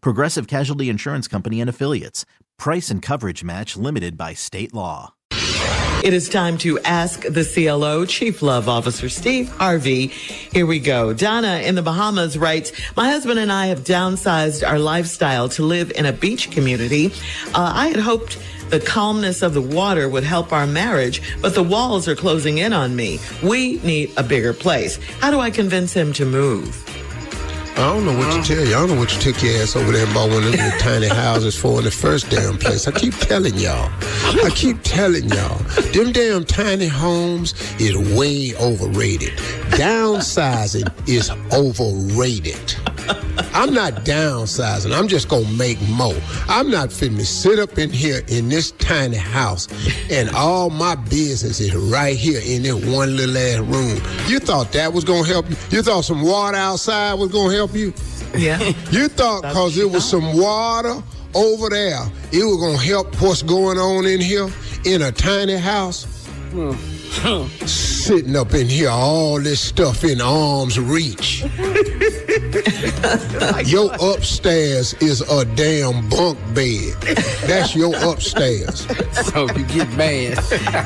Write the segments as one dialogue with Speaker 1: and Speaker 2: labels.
Speaker 1: Progressive Casualty Insurance Company and Affiliates. Price and coverage match limited by state law.
Speaker 2: It is time to ask the CLO, Chief Love Officer Steve Harvey. Here we go. Donna in the Bahamas writes, My husband and I have downsized our lifestyle to live in a beach community. Uh, I had hoped the calmness of the water would help our marriage, but the walls are closing in on me. We need a bigger place. How do I convince him to move?
Speaker 3: I don't know what to tell you. I don't know what you took your ass over there and bought one of those little tiny houses for in the first damn place. I keep telling y'all. I keep telling y'all. Them damn tiny homes is way overrated. Downsizing is overrated. I'm not downsizing. I'm just gonna make more. I'm not finna sit up in here in this tiny house and all my business is right here in this one little ass room. You thought that was gonna help you? You thought some water outside was gonna help you?
Speaker 2: Yeah.
Speaker 3: You thought
Speaker 2: That's
Speaker 3: cause it was some water over there, it was gonna help what's going on in here in a tiny house? Sitting up in here, all this stuff in arm's reach. your upstairs is a damn bunk bed. That's your upstairs.
Speaker 4: So you get mad.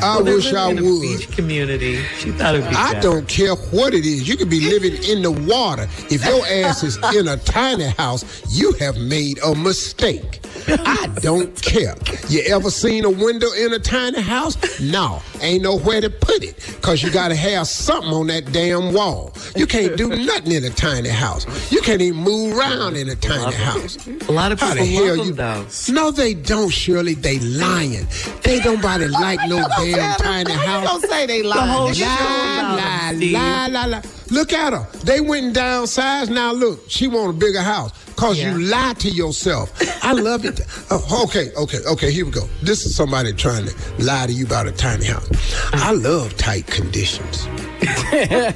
Speaker 3: I wish I
Speaker 2: in a
Speaker 3: would.
Speaker 2: beach community. She thought it would be
Speaker 3: I
Speaker 2: better.
Speaker 3: don't care what it is. You could be living in the water. If your ass is in a tiny house, you have made a mistake. I don't care. You ever seen a window in a tiny house? No, ain't nowhere to put it because you got to have something on that damn wall. You can't do nothing in a tiny house. You can't even move around in a tiny house.
Speaker 2: A lot of
Speaker 3: How
Speaker 2: people
Speaker 3: the hell you?
Speaker 2: though.
Speaker 3: No, they don't, Shirley. They lying. They don't body like no damn tiny house.
Speaker 4: Don't say they
Speaker 2: The whole
Speaker 4: lying.
Speaker 2: show
Speaker 3: La,
Speaker 2: about
Speaker 3: la, Look at her. They went and downsized. Now look, she want a bigger house. Cause
Speaker 2: Yeah.
Speaker 3: you lied to yourself. I love it. Oh, okay, okay, okay, here we go. This is somebody trying to lie to you about a tiny house. I love tight conditions. I,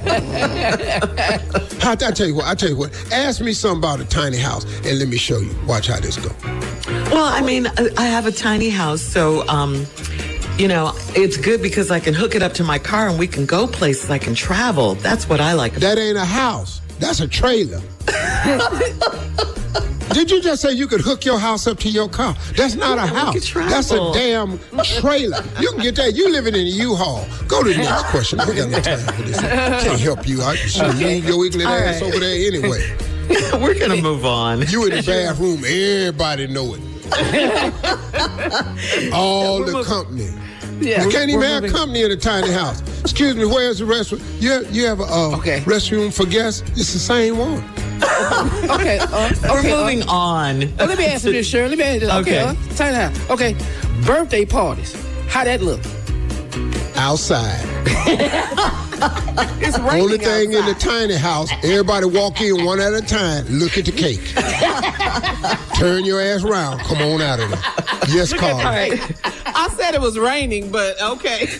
Speaker 3: I tell you what, I tell you what. Ask me something about a tiny house and let me show you. Watch how this go.
Speaker 2: Well, I mean, I I have a tiny house, so um, you know, it's good because I can hook it up to my car and we can go places. I can travel. That's what I like. About.
Speaker 3: That ain't a house. That's a trailer. Did you just say you could hook your house up to your car? That's not a
Speaker 2: Yeah, we
Speaker 3: house. That's a damn trailer. You can get that. You living in a U-Haul. Go to the next question. I got no time for this. Can't help you. I should move your
Speaker 2: All
Speaker 3: ass
Speaker 2: right.
Speaker 3: over there anyway.
Speaker 2: We're gonna move on.
Speaker 3: You in the bathroom, everybody know it. All the company.
Speaker 4: Yeah.
Speaker 3: You can't even
Speaker 2: we're
Speaker 3: have
Speaker 2: moving-
Speaker 3: company in a tiny house. Excuse me, where's the restroom? You have, you have a uh,
Speaker 4: Okay.
Speaker 3: restroom for guests? It's the same one.
Speaker 4: Okay. Uh,
Speaker 2: We're
Speaker 4: okay, uh,
Speaker 2: moving on.
Speaker 4: well, let me answer this, Sharon. Let me answer this. Okay.
Speaker 2: Okay.
Speaker 4: Uh, tiny house. Okay. Birthday parties. How that look?
Speaker 3: Outside.
Speaker 4: It's raining
Speaker 3: Only thing in the tiny house, everybody walk in one at a time, look at the cake. Turn your ass around, come on out of there. Yes, Carl.
Speaker 4: I said it was raining, but okay.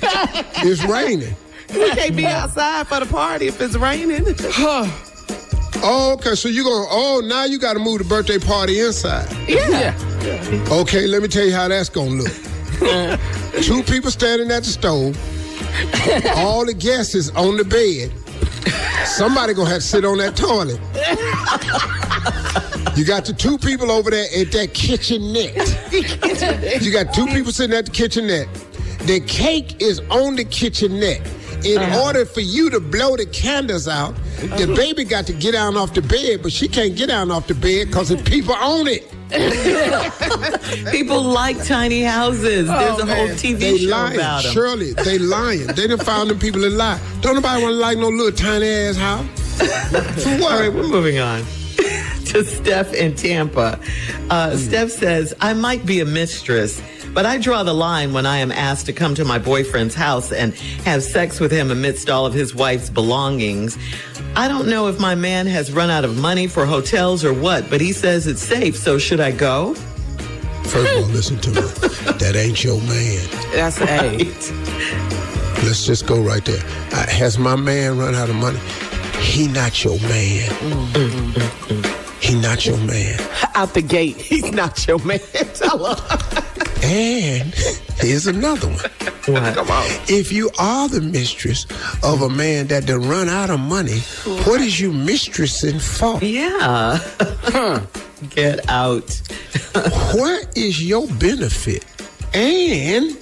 Speaker 3: It's raining.
Speaker 2: We can't be outside for the party if it's raining.
Speaker 3: Oh, okay, so you going, oh, now you got to move the birthday party inside.
Speaker 4: yeah.
Speaker 3: Okay, let me tell you how that's going to look. Two people standing at the stove. All the guests is on the bed. Somebody gonna have to sit on that toilet. You got the two people over there at that kitchenette. You got two people sitting at the kitchenette. The cake is on the kitchenette. In uh-huh. order for you to blow the candles out, the uh-huh. baby got to get down off the bed, but she can't get down off the bed because the people own it.
Speaker 2: People like tiny houses. There's oh, a whole TV
Speaker 3: they
Speaker 2: show
Speaker 3: lying.
Speaker 2: about them.
Speaker 3: Shirley, they lying. they done found them people that lie. Don't nobody want to like no little tiny ass house. For what?
Speaker 2: All right, we're moving on to Steph in Tampa. Uh, Steph says, I might be a mistress, but I draw the line when I am asked to come to my boyfriend's house and have sex with him amidst all of his wife's belongings. I don't know if my man has run out of money for hotels or what, but he says it's safe, so should I go?
Speaker 3: First of all, listen to me. That ain't your man.
Speaker 4: That's a.
Speaker 3: Let's just go right there. Uh, has my man run out of money? He not your man. He not your man.
Speaker 4: Out the gate. He's not your man. Tell her.
Speaker 3: And here's another one.
Speaker 2: What?
Speaker 4: Come on.
Speaker 3: If you are the mistress of a man that done run out of money, what is you mistressing for?
Speaker 2: Yeah. Get out.
Speaker 3: what is your benefit? And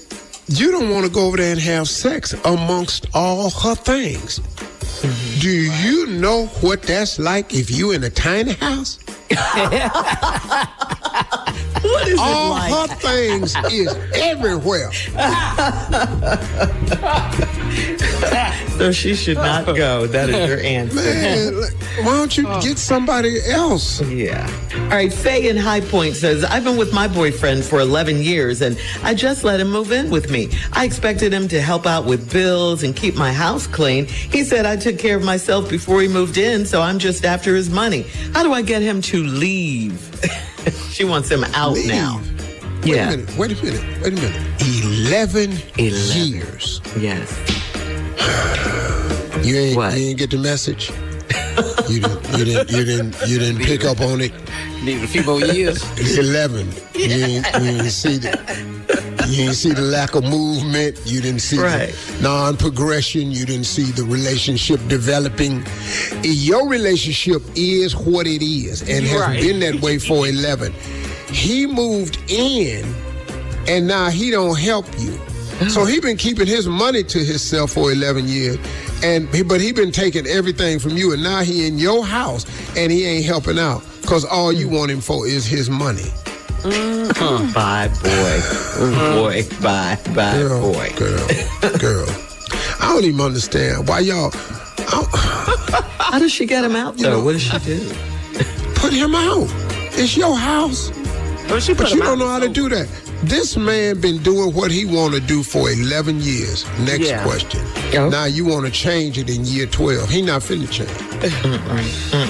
Speaker 3: you don't want to go over there and have sex amongst all her things. Do you know what that's like if you in a tiny house?
Speaker 2: What is
Speaker 3: All
Speaker 2: like?
Speaker 3: her things is everywhere.
Speaker 2: So she should not go. That is your answer.
Speaker 3: Man, why don't you oh. get somebody else?
Speaker 2: Yeah. All right. Faye in High Point says, I've been with my boyfriend for 11 years and I just let him move in with me. I expected him to help out with bills and keep my house clean. He said I took care of myself before he moved in, so I'm just after his money. How do I get him to leave? she wants him out
Speaker 3: Leave.
Speaker 2: now.
Speaker 3: Wait
Speaker 2: Yeah.
Speaker 3: a minute, wait a minute, wait a minute. 11,
Speaker 2: 11.
Speaker 3: years.
Speaker 2: Yes.
Speaker 3: You ain't
Speaker 2: What?
Speaker 3: you ain't get the message. You didn't you didn't you didn't you didn't pick up on it.
Speaker 4: Need a few more years.
Speaker 3: It's eleven. You ain't you ain't see the you didn't see the lack of movement. You didn't see
Speaker 2: Right.
Speaker 3: the non-progression. You didn't see the relationship developing. Your relationship is what it is and has
Speaker 4: Right.
Speaker 3: been that way for eleven. He moved in, and now he don't help you. So he been keeping his money to himself for 11 years, and he- but he been taking everything from you, and now he in your house and he ain't helping out because all you want him for is his money.
Speaker 2: Bye, boy. boy. Bye, bye,
Speaker 3: Girl,
Speaker 2: boy.
Speaker 3: girl, girl. I don't even understand why y'all
Speaker 2: How does she get him out, though?
Speaker 3: know-
Speaker 2: what does she do?
Speaker 3: put him out. It's your house,
Speaker 4: But she
Speaker 3: but you don't know how to do that. This man been doing what he want to do for 11 years. Next
Speaker 4: Yeah.
Speaker 3: question.
Speaker 2: Oh.
Speaker 3: Now you want to change it in year 12. He not finna change.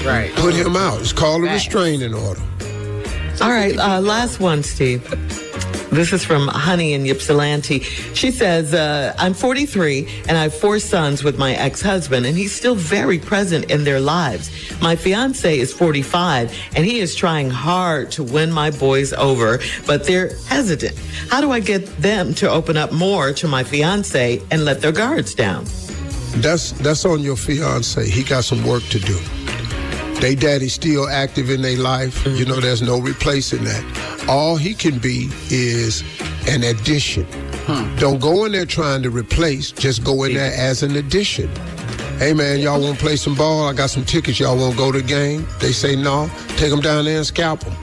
Speaker 4: Right.
Speaker 3: Put him out. It's called a restraining order.
Speaker 2: All right, uh, last one, Steve. This is from Honey in Ypsilanti. She says, uh, I'm 43 and I have four sons with my ex-husband and he's still very present in their lives. My fiance is 45 and he is trying hard to win my boys over, but they're hesitant. How do I get them to open up more to my fiance and let their guards down?
Speaker 3: That's that's on your fiance. He got some work to do. They daddy still active in their life. You know, there's no replacing that. All he can be is an addition. Hmm. Don't go in there trying to replace. Just go in there as an addition. Hey man, y'all want to play some ball? I got some tickets. Y'all want to go to the game? They say no. Take them down there and scalp them.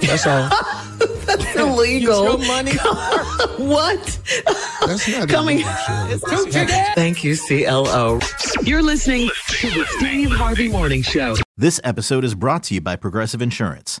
Speaker 3: That's all.
Speaker 2: That's illegal.
Speaker 4: Your money.
Speaker 2: what?
Speaker 3: That's not
Speaker 2: Coming.
Speaker 3: illegal, Shirley.
Speaker 2: Thank you, CLO.
Speaker 5: You're listening to the Steve Harvey Morning Show.
Speaker 1: This episode is brought to you by Progressive Insurance.